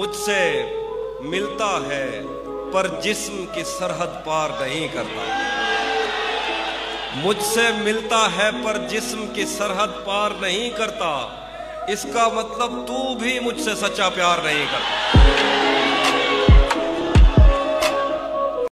مجھ سے ملتا ہے، پر جسم کی سرحد پار نہیں کرتا۔ مجھ سے ملتا ہے، پر جسم کی سرحد پار نہیں کرتا۔ اس کا مطلب تو بھی مجھ سے سچا پیار نہیں کرتا۔